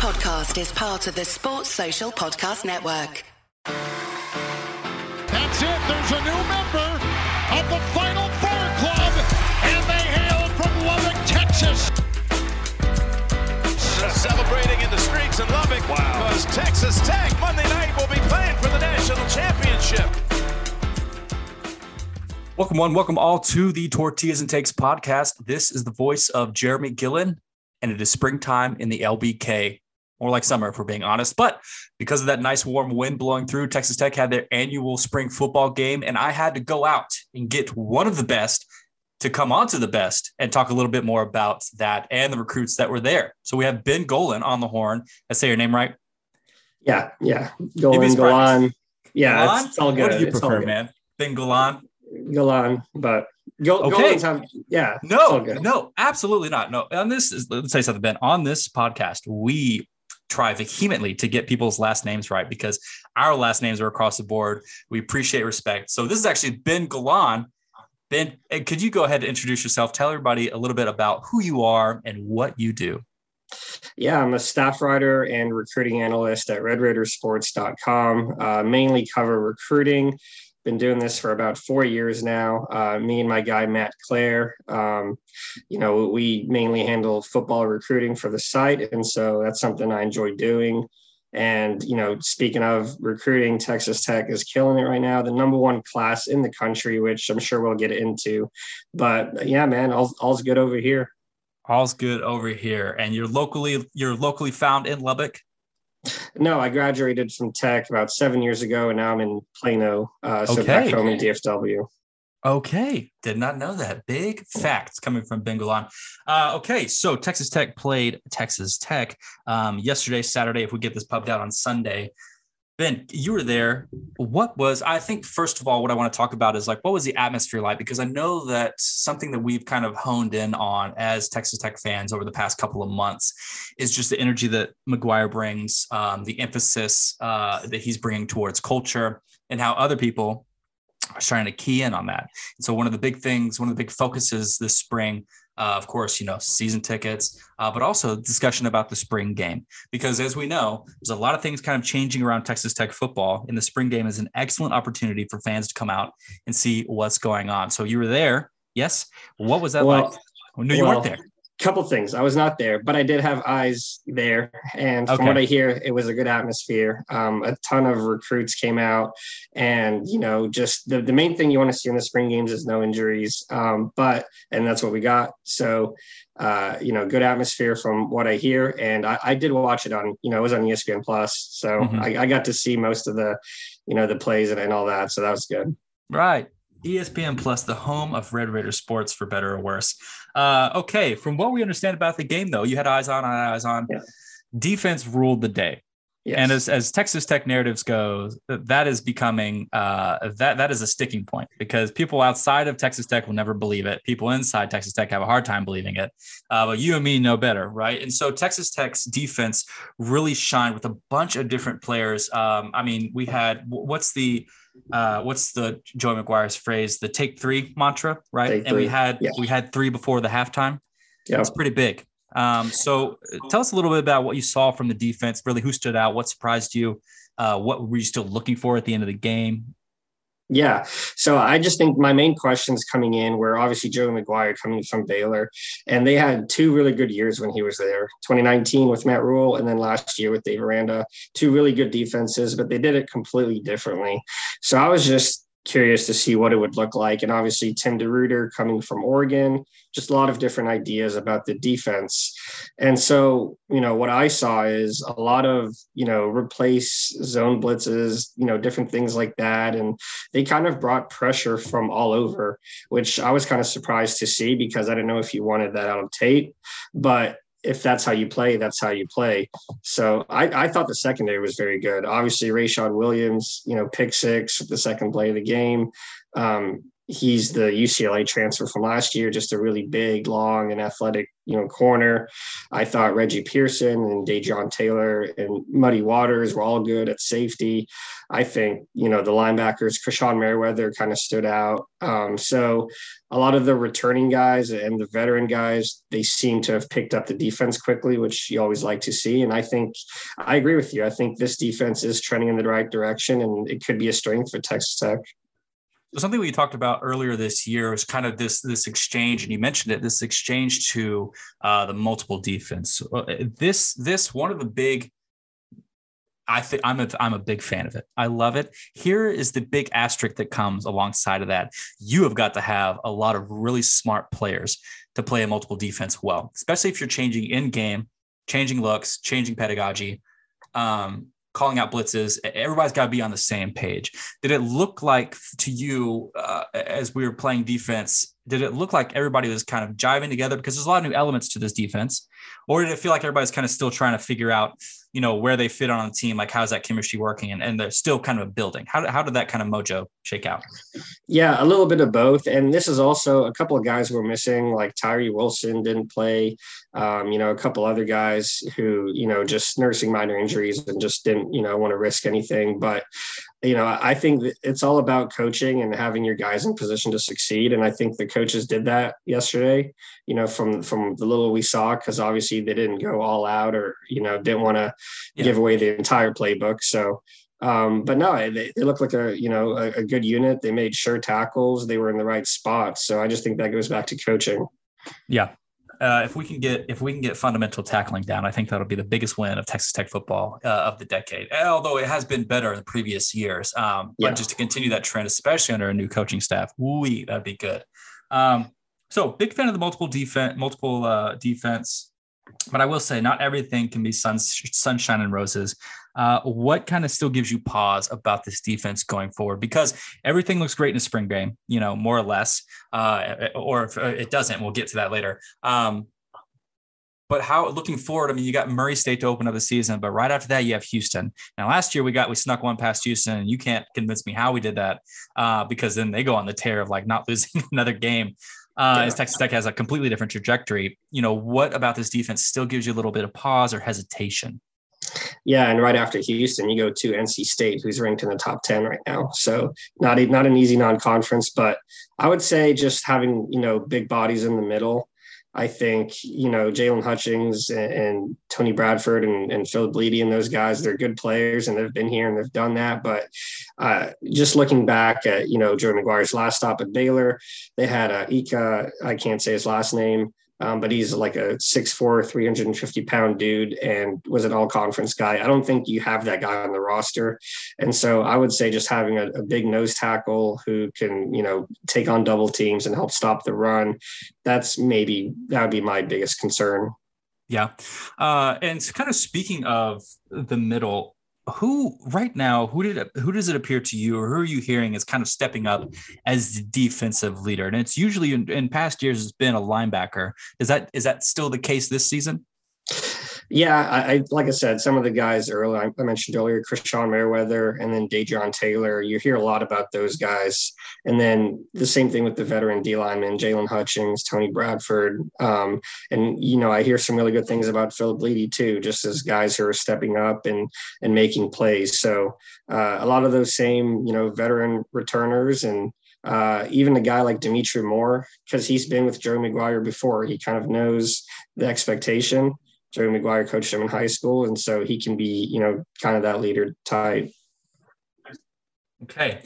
podcast is part of the Sports Social Podcast Network. That's it. There's a new member of the Final Four Club, and they hail from Lubbock, Texas. Celebrating in the streets in Lubbock Wow. because Texas Tech Monday night will be playing for the national championship. Welcome, one. Welcome all to the Tortillas and Takes podcast. This is the voice of Jeramey Gillen, and it is springtime in the LBK. More like summer, if we're being honest. But because of that nice warm wind blowing through, Texas Tech had their annual spring football game, and I had to go out and get one of the best to come on to the best and talk a little bit more about that and the recruits that were there. So we have Ben Golan on the horn. I say your name right. Yeah, yeah. You'd Go be on, go surprised. on. Yeah, Golan? it's, it's all good. What do you It's prefer, man? Ben Golan? Golan, but go, Okay. Have, yeah. No, no, absolutely not. No, on this is let's say something, Ben. On this podcast, we try vehemently to get people's last names right because our last names are across the board. We appreciate respect. So this is actually Ben Galan. Ben, eh, could you go ahead and introduce yourself? Tell everybody a little bit about who you are and what you do. Yeah, I'm a staff writer and recruiting analyst at RedRaidersports.com. Uh, mainly cover recruiting. Been doing this for about four years now. Uh, me and my guy Matt Clare, um, you know, we mainly handle football recruiting for the site, and so that's something I enjoy doing. And you know, speaking of recruiting, Texas Tech is killing it right now. The number one class in the country, which I'm sure we'll get into. But yeah, man, all, all's good over here. All's good over here, and you're locally you're locally found in Lubbock. No, I graduated from Tech about seven years ago, and now I'm in Plano, uh, so back Okay. home in DFW. Okay, did not know that. Big facts coming from Bengalon. Uh, okay, so Texas Tech played Texas Tech um, yesterday, Saturday. If we get this pubbed out on Sunday, Ben, you were there. What was? I think first of all, what I want to talk about is like, what was the atmosphere like? Because I know that something that we've kind of honed in on as Texas Tech fans over the past couple of months is just the energy that McGuire brings, um, the emphasis uh, that he's bringing towards culture, and how other people are trying to key in on that. And so one of the big things, one of the big focuses this spring, uh, of course, you know, season tickets, uh, but also discussion about the spring game. Because as we know, there's a lot of things kind of changing around Texas Tech football. And the spring game is an excellent opportunity for fans to come out and see what's going on. So you were there. Yes. What was that Well- like? No, you well, weren't there. Couple things. I was not there, but I did have eyes there, and from what I hear, it was a good atmosphere. Um, a ton of recruits came out, and you know, just the, the main thing you want to see in the spring games is no injuries. Um, but and that's what we got. So, uh, you know, good atmosphere from what I hear, and I, I did watch it on, you know, it was on ESPN Plus, so Mhm. I, I got to see most of the, you know, the plays and, and all that. So that was good. Right. ESPN Plus, the home of Red Raider sports, for better or worse. Uh, okay, from what we understand about the game, though, you had eyes on, eyes on. Yeah. Defense ruled the day, Yes. and as, as Texas Tech narratives go, that is becoming uh, that that is a sticking point because people outside of Texas Tech will never believe it. People inside Texas Tech have a hard time believing it, uh, but you and me know better, right? And so Texas Tech's defense really shined with a bunch of different players. Um, I mean, we had what's the uh, what's the Joey McGuire's phrase, the take three mantra, right? Take and we had yeah. we had three before the halftime. yeah. It's pretty big. Um, so uh, tell us a little bit about what you saw from the defense. Really, who stood out? What surprised you? Uh, what were you still looking for at the end of the game? Yeah. So I just think my main questions coming in were obviously Joe McGuire coming from Baylor, and they had two really good years when he was there 2019 with Matt Rhule, and then last year with Dave Aranda. Two really good defenses, but they did it completely differently. So I was just curious to see what it would look like. And obviously, Tim DeRuyter coming from Oregon, just a lot of different ideas about the defense. And so, you know, what I saw is a lot of, you know, replace zone blitzes, you know, different things like that. And they kind of brought pressure from all over, which I was kind of surprised to see because I didn't know if you wanted that out of tape. But if that's how you play, that's how you play. So I, I thought the secondary was very good. Obviously, Rayshad Williams, you know, pick six, the second play of the game. Um, he's the UCLA transfer from last year, just a really big, long, and athletic, you know, corner. I thought Reggie Pearson and Dejon Taylor and Muddy Waters were all good at safety. I think, you know, the linebackers, Krishon Merriweather kind of stood out. Um, so a lot of the returning guys and the veteran guys, they seem to have picked up the defense quickly, which you always like to see. And I think I agree with you. I think this defense is trending in the right direction and it could be a strength for Texas Tech. So something we talked about earlier this year was kind of this this exchange, and you mentioned it. This exchange to uh, the multiple defense. Uh, this this one of the big. I think I'm a I'm a big fan of it. I love it. Here is the big asterisk that comes alongside of that. You have got to have a lot of really smart players to play a multiple defense well, especially if you're changing in game, changing looks, changing pedagogy. Um, calling out blitzes. Everybody's got to be on the same page. Did it look like to you uh, as we were playing defense? Did it look like everybody was kind of jiving together because there's a lot of new elements to this defense, or did it feel like everybody's kind of still trying to figure out, you know, where they fit on a team? Like how's that chemistry working, and, and they're still kind of building. How how did that kind of mojo shake out? Yeah, a little bit of both. And this is also a couple of guys were missing, like Tyree Wilson didn't play. Um, you know, a couple other guys who, you know, just nursing minor injuries and just didn't, you know, want to risk anything. But, you know, I think it's all about coaching and having your guys in position to succeed. And I think the coaches did that yesterday, you know, from from the little we saw, because obviously they didn't go all out or, you know, didn't want to yeah. give away the entire playbook. So um, but no, they, they look like a you know a, a, good unit. They made sure tackles. They were in the right spots. So I just think that goes back to coaching. Yeah, uh, if we can get if we can get fundamental tackling down, I think that'll be the biggest win of Texas Tech football uh, of the decade. Although it has been better in the previous years, um, yeah. but just to continue that trend, especially under a new coaching staff, wee, that'd be good. Um, so big fan of the multiple defense, multiple uh, defense, but I will say not everything can be sun, sunshine and roses. Uh, what kind of still gives you pause about this defense going forward? Because everything looks great in a spring game, you know, more or less. Uh, or if uh, it doesn't, we'll get to that later. Um, but how looking forward, I mean, you got Murray State to open up the season, but right after that, you have Houston. Now, last year we got we snuck one past Houston, and you can't convince me how we did that uh, because then they go on the tear of like not losing another game. Uh. As Texas Tech has a completely different trajectory. You know, what about this defense still gives you a little bit of pause or hesitation? Yeah, and right after Houston, you go to NC State, who's ranked in the top ten right now. So not a, not an easy non-conference, but I would say just having you know big bodies in the middle. I think you know Jaylon Hutchings and, and, Tony Bradford and, and Phil Blidi and those guys. They're good players and they've been here and they've done that. But uh, just looking back at you know Joe McGuire's last stop at Baylor, they had uh, Ika. I can't say his last name. Um, but he's like a 6'4, 350 pound dude and was an all conference guy. I don't think you have that guy on the roster. And so I would say just having a, a, big nose tackle who can, you know, take on double teams and help stop the run, that's maybe that would be my biggest concern. Yeah. Uh, and kind of speaking of the middle, who right now who did it, who does it appear to you or who are you hearing is kind of stepping up as the defensive leader? And it's usually in, in past years it's been a linebacker. Is that is that still the case this season yeah, I, I, like I said, some of the guys earlier I mentioned earlier, Krishon Merriweather and then Dejon Taylor. You hear a lot about those guys, and then the same thing with the veteran D lineman, Jaylon Hutchings, Tony Bradford, um, and you know I hear some really good things about Philip Blidi too, just as guys who are stepping up and and making plays. So uh, a lot of those same you know veteran returners and uh, even a guy like Dimitri Moore, because he's been with Joe McGuire before, he kind of knows the expectation. Joey McGuire coached him in high school, and so he can be, you know, kind of that leader type. Okay.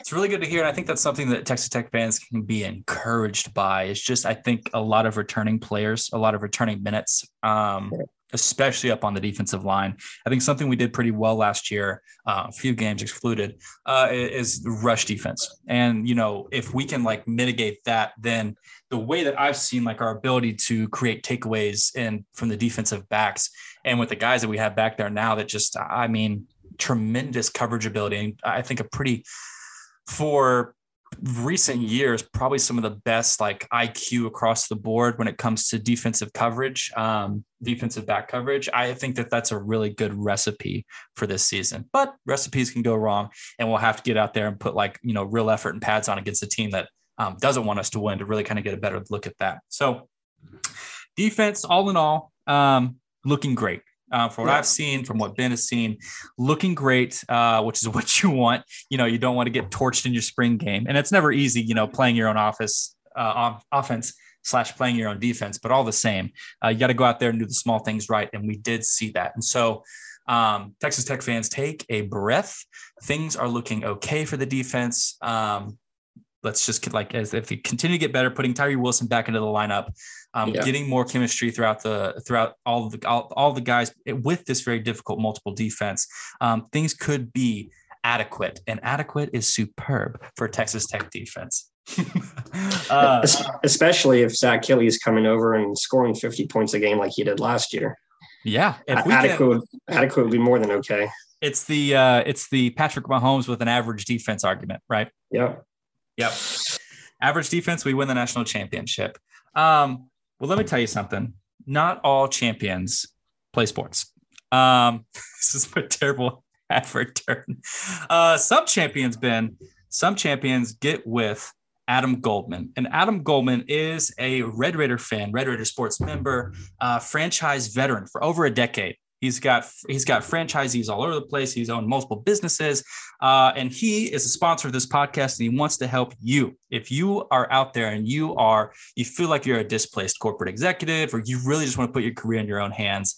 It's really good to hear. And I think that's something that Texas Tech fans can be encouraged by. It's just, I think, a lot of returning players, a lot of returning minutes, um, especially up on the defensive line. I think something we did pretty well last year, uh, a few games excluded, uh, is rush defense. And, you know, if we can like mitigate that, then the way that I've seen like our ability to create takeaways and from the defensive backs and with the guys that we have back there now that just I mean tremendous coverage ability and I think a pretty for recent years, probably some of the best like IQ across the board when it comes to defensive coverage, um, defensive back coverage. I think that that's a really good recipe for this season. But recipes can go wrong, and we'll have to get out there and put like you know real effort and pads on against a team that um, doesn't want us to win to really kind of get a better look at that. So defense, all in all, um, looking great. Uh, from what. I've seen, from what Ben has seen, looking great, uh, which is what you want. You know, you don't want to get torched in your spring game, and it's never easy. You know, playing your own office uh, offense slash playing your own defense, but all the same, uh, you got to go out there and do the small things right, and we did see that. And so, um, Texas Tech fans, take a breath. Things are looking okay for the defense. Um, let's just like as if we continue to get better, putting Tyree Wilson back into the lineup, um, yeah. getting more chemistry throughout the throughout all the all, all the guys with this very difficult multiple defense. Um, things could be adequate, and adequate is superb for Texas Tech defense. uh, Especially if Zach Kittley is coming over and scoring 50 points a game like he did last year. Yeah, adequate, can, adequate would be more than okay. It's the uh, it's the Patrick Mahomes with an average defense argument, right? Yep. Yep. Average defense, we win the national championship. Um, well, let me tell you something. Not all champions play sports. Um, this is a terrible advert turn. Uh, some champions, Ben, some champions get with Adam Goldman. And Adam Goldman is a Red Raider fan, Red Raider sports member, uh, franchise veteran for over a decade. He's got he's got franchisees all over the place. He's owned multiple businesses, uh, and he is a sponsor of this podcast. And he wants to help you. If you are out there and you are you feel like you're a displaced corporate executive, or you really just want to put your career in your own hands,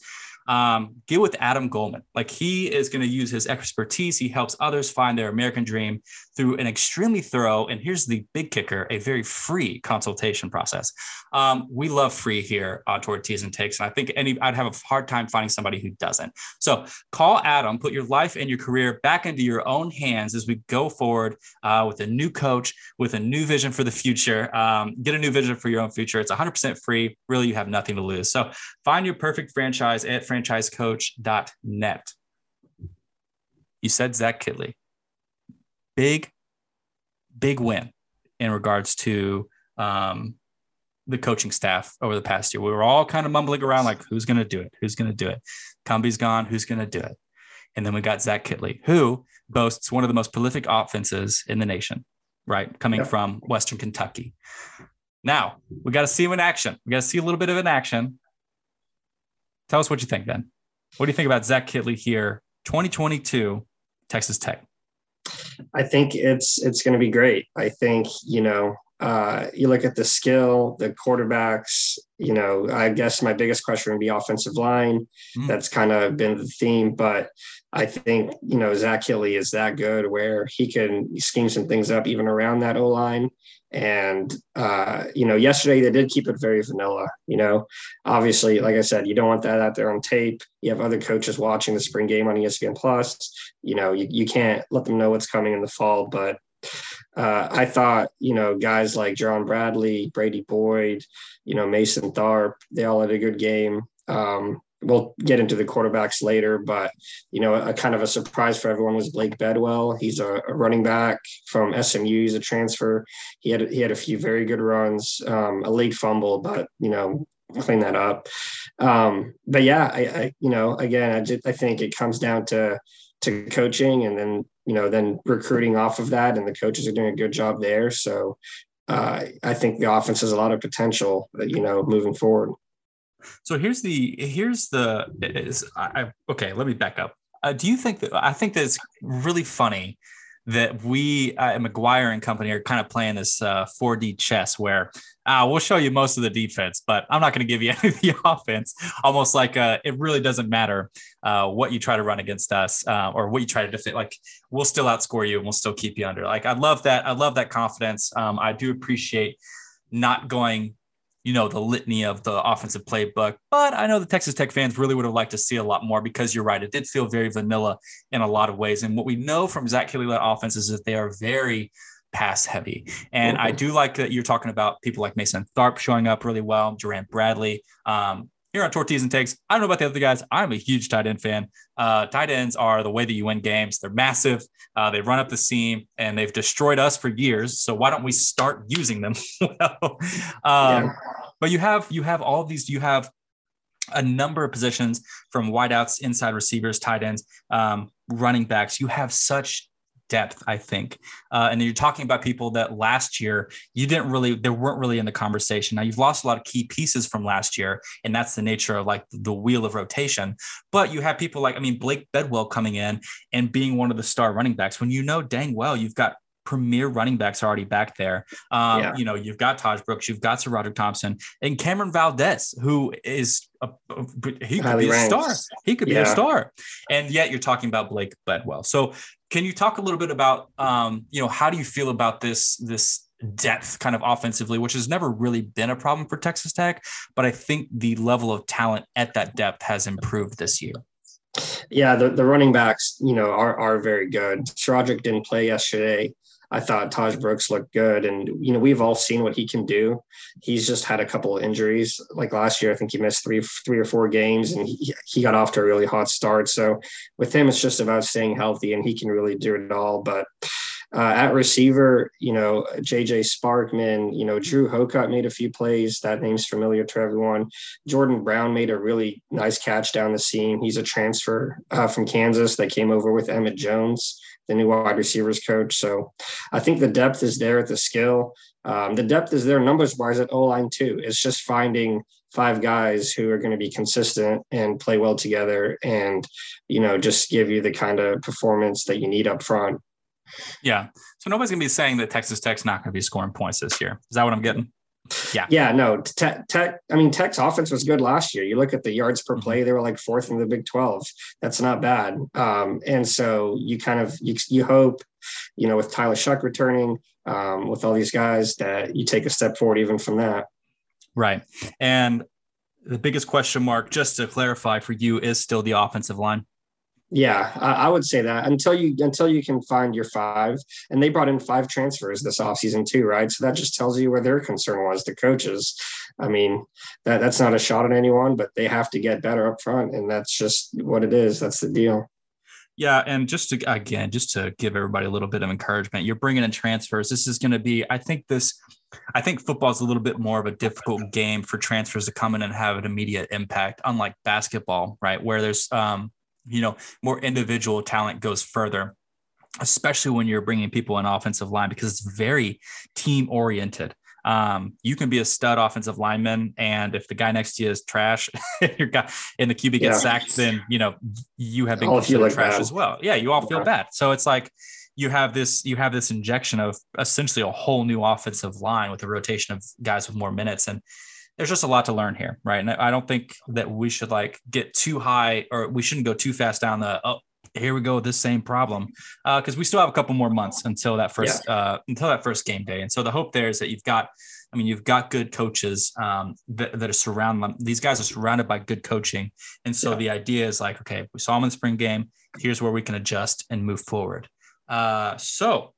um, get with Adam Goldman. Like he is going to use his expertise. He helps others find their American dream through an extremely thorough, and here's the big kicker, a very free consultation process. Um, we love free here on Tortillas and Takes. And I think any, I'd have a hard time finding somebody who doesn't. So call Adam, put your life and your career back into your own hands as we go forward uh, with a new coach, with a new vision for the future. Um, get a new vision for your own future. It's 100% free. Really, you have nothing to lose. So find your perfect franchise at franchisecoach.net. You said Zach Kittley. Big, big win in regards to um, the coaching staff over the past year. We were all kind of mumbling around like, who's going to do it? Who's going to do it? Cumbie's gone. Who's going to do it? And then we got Zach Kittley, who boasts one of the most prolific offenses in the nation, right? Coming yep. from Western Kentucky. Now we got to see him in action. We got to see a little bit of an action. Tell us what you think, Ben. What do you think about Zach Kittley here, 2022, Texas Tech? I think it's it's going to be great. I think you know uh, you look at the skill, the quarterbacks. You know, I guess my biggest question would be offensive line. Mm. That's kind of been the theme, but I think you know Zach Kittley is that good where he can scheme some things up even around that O line. And uh, you know, yesterday they did keep it very vanilla. You know, obviously, like I said, you don't want that out there on tape. You have other coaches watching the spring game on ESPN Plus. You know, you, you can't let them know what's coming in the fall. But uh, I thought, you know, guys like Jerand Bradley, Brady Boyd, you know, Mason Tharp, they all had a good game. Um, we'll get into the quarterbacks later, but you know, a, kind of a surprise for everyone was Blake Bedwell. He's a, a, running back from SMU. He's a transfer. He had he had a few very good runs, um, a late fumble, but you know, clean that up. Um, but yeah, I, I, you know, again, I just, I think it comes down to to coaching, and then you know, then recruiting off of that, and the coaches are doing a good job there. So. Uh, I think the offense has a lot of potential, you know, moving forward. So here's the here's the is I, okay. Let me back up. Uh, do you think that I think that it's really funny that we uh, at McGuire and company are kind of playing this uh, 4D chess where uh, we'll show you most of the defense, but I'm not going to give you any of the offense. Almost like uh, it really doesn't matter uh, what you try to run against us uh, or what you try to defend. Like we'll still outscore you and we'll still keep you under. Like I love that. I love that confidence. Um, I do appreciate not going you know, the litany of the offensive playbook. But I know the Texas Tech fans really would have liked to see a lot more because you're right. It did feel very vanilla in a lot of ways. And what we know from Zach Kittley led offenses is that they are very pass heavy. And I do like that you're talking about people like Mason Tharp showing up really well, Jerand Bradley. Um, here on Tortillas and Takes, I don't know about the other guys. I'm a huge tight end fan. Uh, tight ends are the way that you win games. They're massive. Uh, they run up the seam, and they've destroyed us for years. So why don't we start using them? well, um, yeah. But you have you have all these. You have a number of positions from wideouts, inside receivers, tight ends, um, running backs. You have such depth, I think. Uh, and you're talking about people that last year you didn't really, they weren't really in the conversation. Now you've lost a lot of key pieces from last year, and that's the nature of like the wheel of rotation. But you have people like, I mean, Blake Bedwell coming in and being one of the star running backs when you know dang well you've got premier running backs already back there. Um, yeah. You know, you've got Tahj Brooks, you've got SaRodorick Thompson, and Cameron Valdez, who is a, he could Highly be a star. He could yeah. be a star, and yet you're talking about Blake Bedwell. So, can you talk a little bit about, um, you know, how do you feel about this this depth kind of offensively, which has never really been a problem for Texas Tech, but I think the level of talent at that depth has improved this year. Yeah, the, the running backs, you know, are are very good. Roderick didn't play yesterday. I thought Tahj Brooks looked good. And, you know, we've all seen what he can do. He's just had a couple of injuries. Like last year, I think he missed three, three or four games and he, he got off to a really hot start. So with him, it's just about staying healthy and he can really do it all. But uh, at receiver, you know, JJ Sparkman, you know, Drew Hocutt made a few plays. That name's familiar to everyone. Jordan Brown made a really nice catch down the seam. He's a transfer uh, from Kansas that came over with Emmett Jones the new wide receivers coach. So I think the depth is there at the skill. Um, the depth is there numbers wise at O line too. It's just finding five guys who are going to be consistent and play well together and, you know, just give you the kind of performance that you need up front. Yeah. So nobody's going to be saying that Texas Tech's not going to be scoring points this year. Is that what I'm getting? Yeah. Yeah. No, Tech, I mean, Tech's offense was good last year. You look at the yards per mm-hmm. play, they were like fourth in the Big 12. That's not bad. Um, and so you kind of, you, you hope, you know, with Tyler Shough returning, um, with all these guys, that you take a step forward even from that. Right. And the biggest question mark, just to clarify for you, is still the offensive line. Yeah, I, would say that until you until you can find your five, and they brought in five transfers this offseason too, right? So that just tells you where their concern was, the coaches. I mean, that that's not a shot at anyone, but they have to get better up front, and that's just what it is. That's the deal. Yeah, and just to again, just to give everybody a little bit of encouragement, you're bringing in transfers. This is going to be, I think this, I think football is a little bit more of a difficult game for transfers to come in and have an immediate impact, unlike basketball, right? Where there's um, you know, more individual talent goes further, especially when you're bringing people in offensive line because it's very team oriented. Um, you can be a stud offensive lineman, and if the guy next to you is trash, your guy and the QB gets yeah. sacked, then you know you have been considered like trash bad. as well. Yeah, you all feel yeah. bad. So it's like you have this you have this injection of essentially a whole new offensive line with a rotation of guys with more minutes and there's just a lot to learn here, right? And I don't think that we should like get too high or we shouldn't go too fast down the oh here we go this same problem because uh, we still have a couple more months until that first yeah. uh, until that first game day. And so the hope there is that you've got I mean, you've got good coaches um, that, that, are surrounded them. These guys are surrounded by good coaching. And so yeah. the idea is like, okay, we saw them in the spring game. Here's where we can adjust and move forward. Uh, so,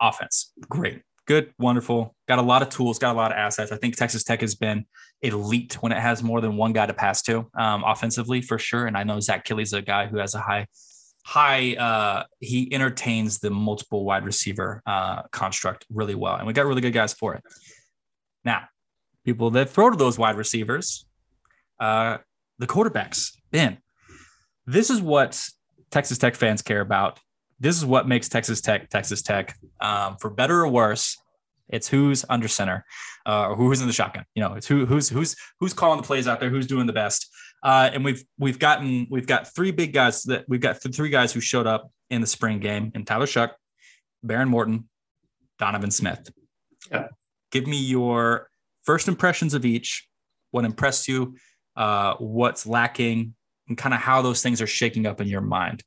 offense, great good, wonderful. Got a lot of tools, got a lot of assets. I think Texas Tech has been elite when it has more than one guy to pass to um, offensively for sure. And I know Zach Kittley's a guy who has a high, high. Uh, he entertains the multiple wide receiver uh, construct really well, and we got really good guys for it. Now, people that throw to those wide receivers, uh, the quarterbacks. Ben, this is what Texas Tech fans care about this is what makes Texas Tech Texas Tech. Um, for better or worse, it's who's under center uh, or who's in the shotgun. You know, it's who who's who's who's calling the plays out there, who's doing the best. Uh, and we've we've gotten we've got three big guys that we've got three guys who showed up in the spring game, and Tyler Shough, Behren Morton, Donovan Smith. Yeah. Give me your first impressions of each. What impressed you? Uh, what's lacking, and kind of how those things are shaking up in your mind.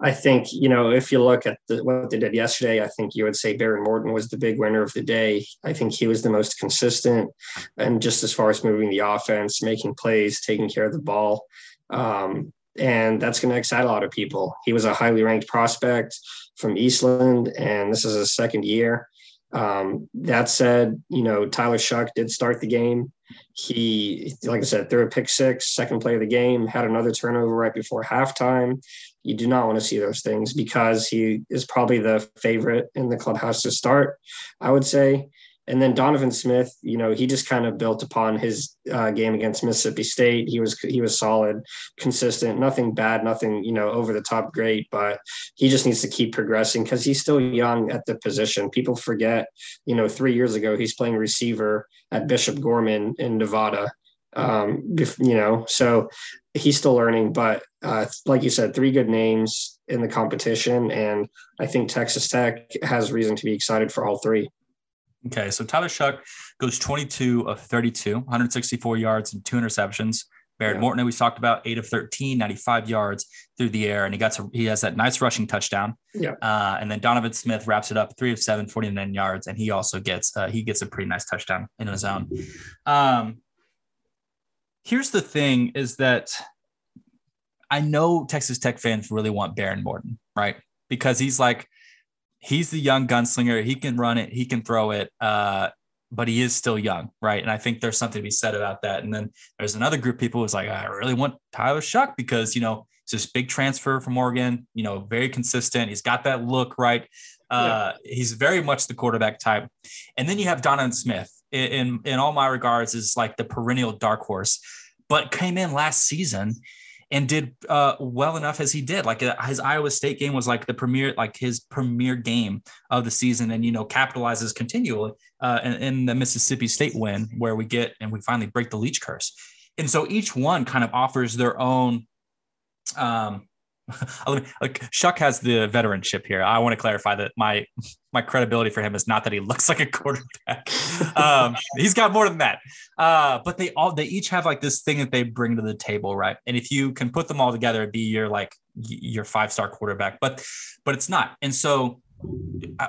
I think, you know, if you look at the, what they did yesterday, I think you would say Behren Morton was the big winner of the day. I think he was the most consistent. And just as far as moving the offense, making plays, taking care of the ball. Um, and that's going to excite a lot of people. He was a highly ranked prospect from Eastland, and this is his second year. Um, that said, you know, Tyler Shough did start the game. He, like I said, threw a pick six, second play of the game, had another turnover right before halftime. You do not want to see those things because he is probably the favorite in the clubhouse to start, I would say. And then Donovan Smith, you know, he just kind of built upon his uh, game against Mississippi State. He was he was solid, consistent, nothing bad, nothing you know over the top great, but he just needs to keep progressing because he's still young at the position. People forget, you know, three years ago he's playing receiver at Bishop Gorman in Nevada. Um, you know, so he's still learning, but uh, like you said, three good names in the competition, and I think Texas Tech has reason to be excited for all three. Okay, so Tyler Shough goes 22 of 32, 164 yards and two interceptions. Behren yeah. Morton, we talked about, eight of 13, 95 yards through the air, and he got to, he has that nice rushing touchdown. Yeah. Uh, and then Donovan Smith wraps it up, three of seven, 49 yards, and he also gets uh, he gets a pretty nice touchdown in his own. Um, here's the thing: is that I know Texas Tech fans really want Behren Morton, right? Because he's like he's the young gunslinger. He can run it, he can throw it, uh, but he is still young, right? And I think there's something to be said about that. And then there's another group of people who's like, I really want Tyler Shough because you know it's this big transfer from Oregon. You know, very consistent. He's got that look, right? Uh, yeah. He's very much the quarterback type. And then you have Donovan Smith. In, in all my regards, is like the perennial dark horse, but came in last season and did uh, well enough as he did. Like uh, his Iowa State game was like the premier, like his premier game of the season, and you know capitalizes continually uh, in, in the Mississippi State win where we get and we finally break the Leach curse. And so each one kind of offers their own um, like Shough has the veteranship here. I want to clarify that my my credibility for him is not that he looks like a quarterback. um, he's got more than that. Uh, but they all they each have like this thing that they bring to the table, right? And if you can put them all together, it'd be your like your five star quarterback. But but it's not. And so. Uh,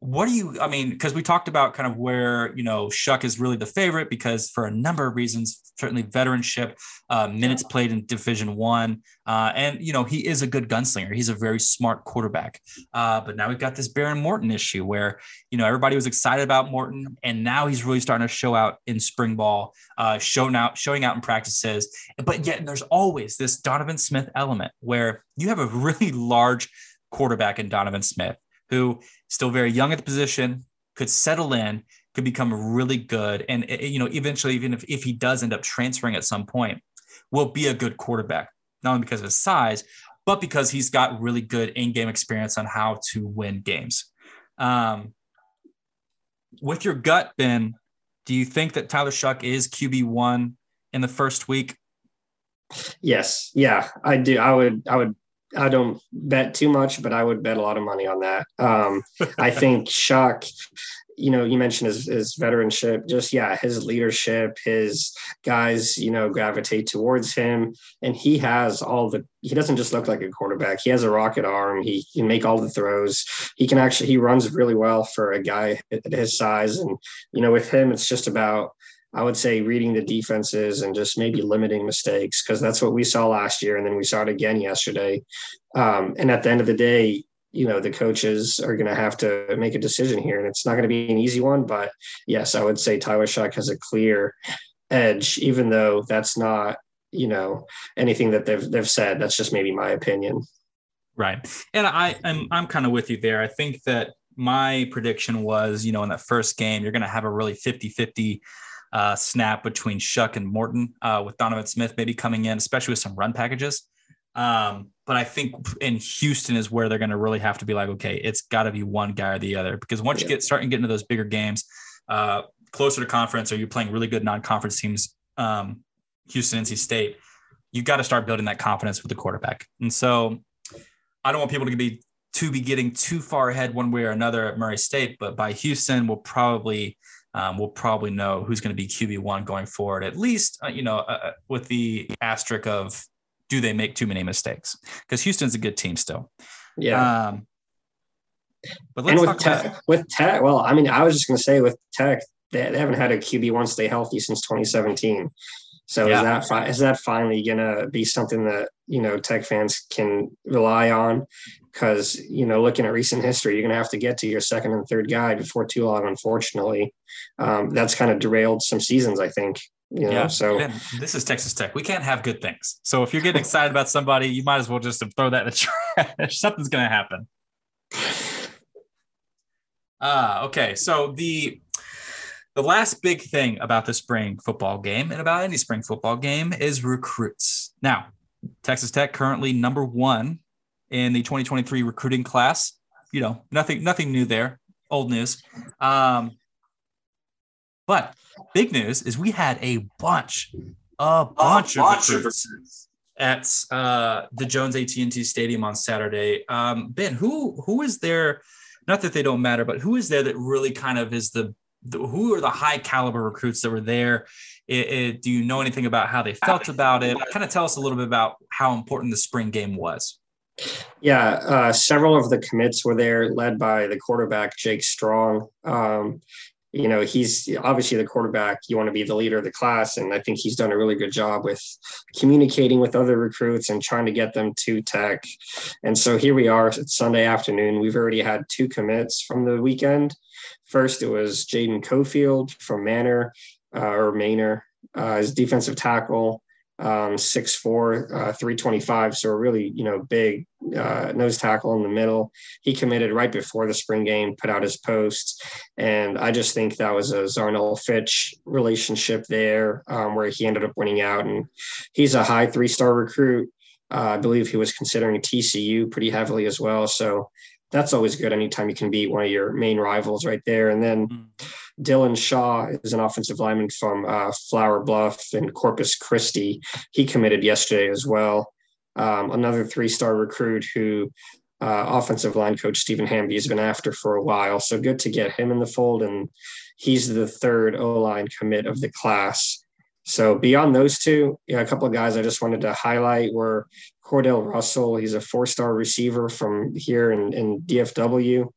what do you i mean because we talked about kind of where you know Shough is really the favorite because for a number of reasons certainly veteranship uh, minutes played in division one uh, and you know he is a good gunslinger. He's a very smart quarterback. Uh, but now we've got this Behren morton issue where you know everybody was excited about morton and now he's really starting to show out in spring ball uh, showing out showing out in practices. But yet there's always this donovan smith element where you have a really large quarterback in donovan smith who still very young at the position, could settle in, could become really good, and eh, you know eventually, even if if he does end up transferring at some point, will be a good quarterback. Not only because of his size, but because he's got really good in-game experience on how to win games. Um, with your gut, Ben, do you think that Tyler Shough is QB one in the first week? Yes, yeah, I do. I would, I would I don't bet too much, but I would bet a lot of money on that. Um, I think Shough, you know, you mentioned his, his veteranship, just yeah, his leadership, his guys, you know, gravitate towards him, and he has all the. He doesn't just look like a quarterback. He has a rocket arm. He can make all the throws. He can actually. He runs really well for a guy at his size, and you know, with him, it's just about I would say reading the defenses and just maybe limiting mistakes because that's what we saw last year, and then we saw it again yesterday. Um, and at the end of the day, you know the coaches are going to have to make a decision here, and it's not going to be an easy one. But yes, I would say Tyler Shough has a clear edge, even though that's not you know anything that they've they've said. That's just maybe my opinion. Right, and I I'm I'm kind of with you there. I think that my prediction was, you know, in that first game, you're going to have a really 50 50 uh, snap between Shough and Morton uh, with Donovan Smith maybe coming in, especially with some run packages. Um, but I think in Houston is where they're going to really have to be like, okay, it's got to be one guy or the other because once yeah. you get starting to get into those bigger games, uh, closer to conference, or you're playing really good non-conference teams, um, Houston, NC State, you've got to start building that confidence with the quarterback. And so, I don't want people to be to be getting too far ahead one way or another at Murray State, but by Houston, we'll probably um, we'll probably know who's going to be QB one going forward. At least, uh, you know, uh, uh, with the asterisk of do they make too many mistakes? Because Houston's a good team still. Yeah. Um, but let's and with talk tech, with Tech. Well, I mean, I was just going to say with Tech, they, they, haven't had a QB one stay healthy since 2017. So yeah. is that is that finally going to be something that you know Tech fans can rely on because you know looking at recent history, you're going to have to get to your second and third guy before too long. Unfortunately, um, that's kind of derailed some seasons. I think. You know, Yeah. so Ben, this is Texas Tech. We can't have good things. So if you're getting excited about somebody, you might as well just throw that in the trash. Something's going to happen. Uh, okay. So the the last big thing about the spring football game and about any spring football game is recruits. Now, Texas Tech currently number one in the 2023 recruiting class. You know, nothing nothing new there. Old news. Um, but big news is we had a bunch, a bunch, of, recruits at uh, the Jones AT&T Stadium on Saturday. Um, ben, who who is there? Not that they don't matter, but who is there that really kind of is the, who are the high caliber recruits that were there? It, it- do you know anything about how they felt about it? Kind of tell us a little bit about how important the spring game was. Yeah, uh, several of the commits were there, led by the quarterback Jake Strong. Um, you know, he's obviously the quarterback. You want to be the leader of the class, and I think he's done a really good job with communicating with other recruits and trying to get them to Tech. And so here we are. It's Sunday afternoon. We've already had two commits from the weekend. First, it was Jaden Cofield from Manor uh, or Manor, uh, his defensive tackle um, 6'4", uh, 325. So a really, you know, big uh, nose tackle in the middle. He committed right before the spring game, put out his post. And I just think that was a Zarnell Fitch relationship there um, where he ended up winning out. And he's a high three-star recruit. Uh, I believe he was considering TCU pretty heavily as well. So that's always good anytime you can beat one of your main rivals right there. And then Mm. Dylan Shaw is an offensive lineman from uh, Flower Bluff and Corpus Christi. He committed yesterday as well. Um, another three-star recruit who uh, offensive line coach Stephen Hamby has been after for a while. So good to get him in the fold, and he's the third O-line commit of the class. So beyond those two, yeah, a couple of guys I just wanted to highlight were Cordell Russell. He's a four-star receiver from here in, in DFW.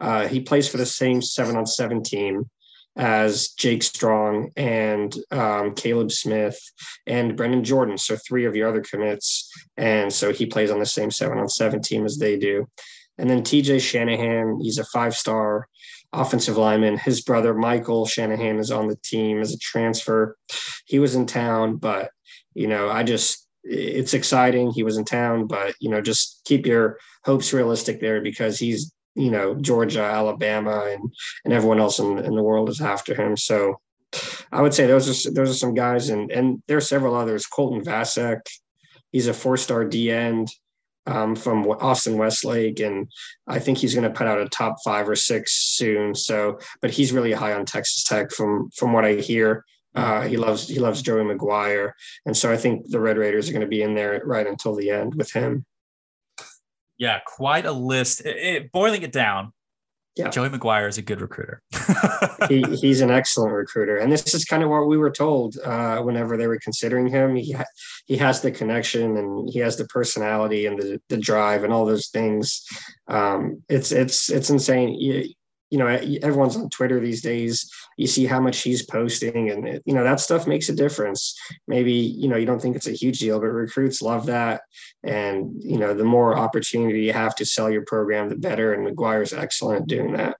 Uh, he plays for the same seven on seven team as Jake Strong and um, Caleb Smith and Brendan Jordan. So three of your other commits. And so he plays on the same seven on seven team as they do. And then TJ Shanahan, he's a five star offensive lineman. His brother Michael Shanahan is on the team as a transfer. He was in town, but you know, I just it's exciting. He was in town, but you know, just keep your hopes realistic there because he's you know Georgia, Alabama, and and everyone else in, in the world is after him. So I would say those are those are some guys, and and there are several others. Colton Vasek, he's a four star D end um, from Austin Westlake, and I think he's going to put out a top five or six soon. So, but he's really high on Texas Tech from from what I hear. Uh, he loves he loves Joey McGuire, and so I think the Red Raiders are going to be in there right until the end with him. Yeah, quite a list. It- it- boiling it down, Yeah. Joey McGuire is a good recruiter. he, he's an excellent recruiter, and this is kind of what we were told uh, whenever they were considering him. He ha- he has the connection, and he has the personality, and the, the drive, and all those things. Um, it's it's it's insane. You, you know, everyone's on Twitter these days. You see how much he's posting, and it, you know that stuff makes a difference. Maybe you know you don't think it's a huge deal, but recruits love that. And you know, the more opportunity you have to sell your program, the better. And McGuire's excellent at doing that.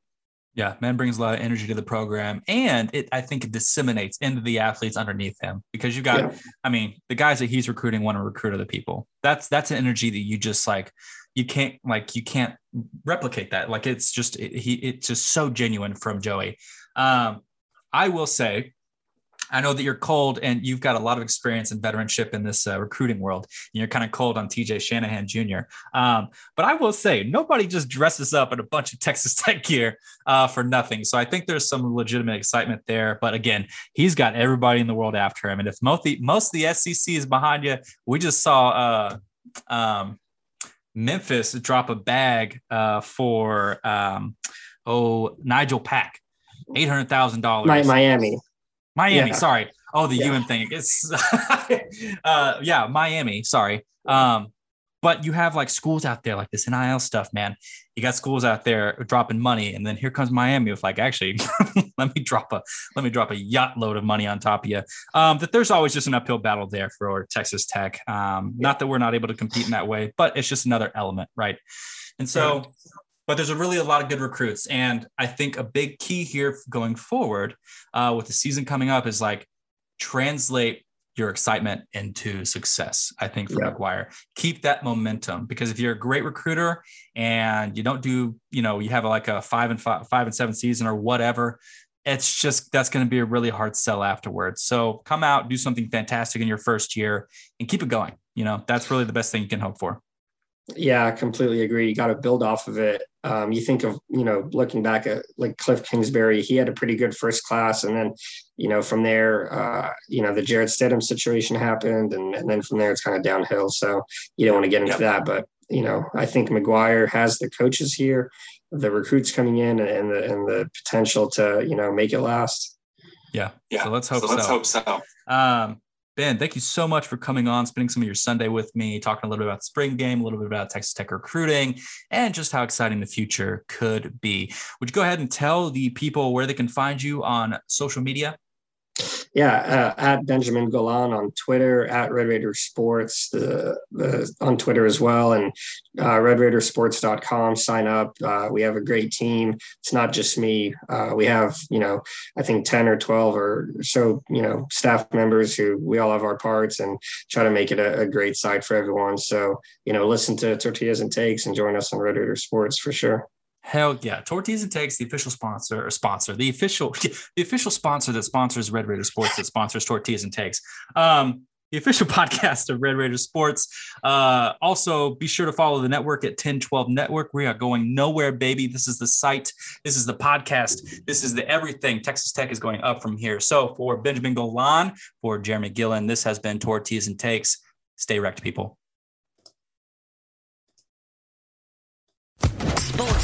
Yeah, man brings a lot of energy to the program, and it I think it disseminates into the athletes underneath him because you've got, Yeah. I mean, the guys that he's recruiting want to recruit other people. That's that's an energy that you just like, you can't like you can't replicate that. Like it's just it, he it's just so genuine from Joey. Um, I will say. I know that you're cold and you've got a lot of experience and veteranship in this uh, recruiting world. And you're kind of cold on TJ Shanahan Jr. Um, but I will say, nobody just dresses up in a bunch of Texas Tech gear uh, for nothing. So I think there's some legitimate excitement there. But again, he's got everybody in the world after him. And if most the most of the SEC is behind you, we just saw uh, um, Memphis drop a bag uh, for um, oh Nigel Pack, eight hundred thousand dollars. Miami. Miami, Yeah. sorry. Oh, the Yeah. UM thing. It's uh, yeah, Miami. Sorry. Um, But you have like schools out there like this NIL stuff, man. You got schools out there dropping money, and then here comes Miami with like, actually, let me drop a let me drop a yacht load of money on top of you. Um, that there's always just an uphill battle there for Texas Tech. Um, not that we're not able to compete in that way, but it's just another element, right? And so, but there's a really a lot of good recruits, and I think a big key here going forward uh, with the season coming up is like translate your excitement into success. I think for yeah. McGuire, keep that momentum because if you're a great recruiter and you don't do, you know, you have like a five and five, five and seven season or whatever, it's just that's going to be a really hard sell afterwards. So come out, do something fantastic in your first year, and keep it going. You know, that's really the best thing you can hope for. Yeah, I completely agree. You got to build off of it. Um, you think of, you know, looking back at like Cliff Kingsbury, he had a pretty good first class. And then, you know, from there, uh, you know, the Jarrett Stidham situation happened. And, and then from there, it's kind of downhill. So you don't want to get into yep. that. But, you know, I think McGuire has the coaches here, the recruits coming in, and the, and the potential to, you know, make it last. Yeah. Yeah. So let's hope so. Let's so. hope so. Um, Ben, thank you so much for coming on, spending some of your Sunday with me, talking a little bit about the spring game, a little bit about Texas Tech recruiting, and just how exciting the future could be. Would you go ahead and tell the people where they can find you on social media? Yeah, uh, at Benjamin Golan on Twitter, at Red Raider Sports the, the, on Twitter as well, and uh, RedRaidersports.com. Sign up. Uh, we have a great team. It's not just me. Uh, we have, you know, I think 10 or 12 or so, you know, staff members who we all have our parts and try to make it a, a great site for everyone. So, you know, listen to Tortillas and Takes and join us on Red Raider Sports for sure. Hell yeah. Tortillas and Takes, the official sponsor or sponsor, the official, the official sponsor that sponsors Red Raider Sports that sponsors Tortillas and Takes. Um, the official podcast of Red Raider Sports. Uh, also, be sure to follow the network at 1012 Network. We are going nowhere, baby. This is the site. This is the podcast. This is the everything. Texas Tech is going up from here. So, for Benjamin Golan, for Jeramey Gillen, this has been Tortillas and Takes. Stay wrecked, people.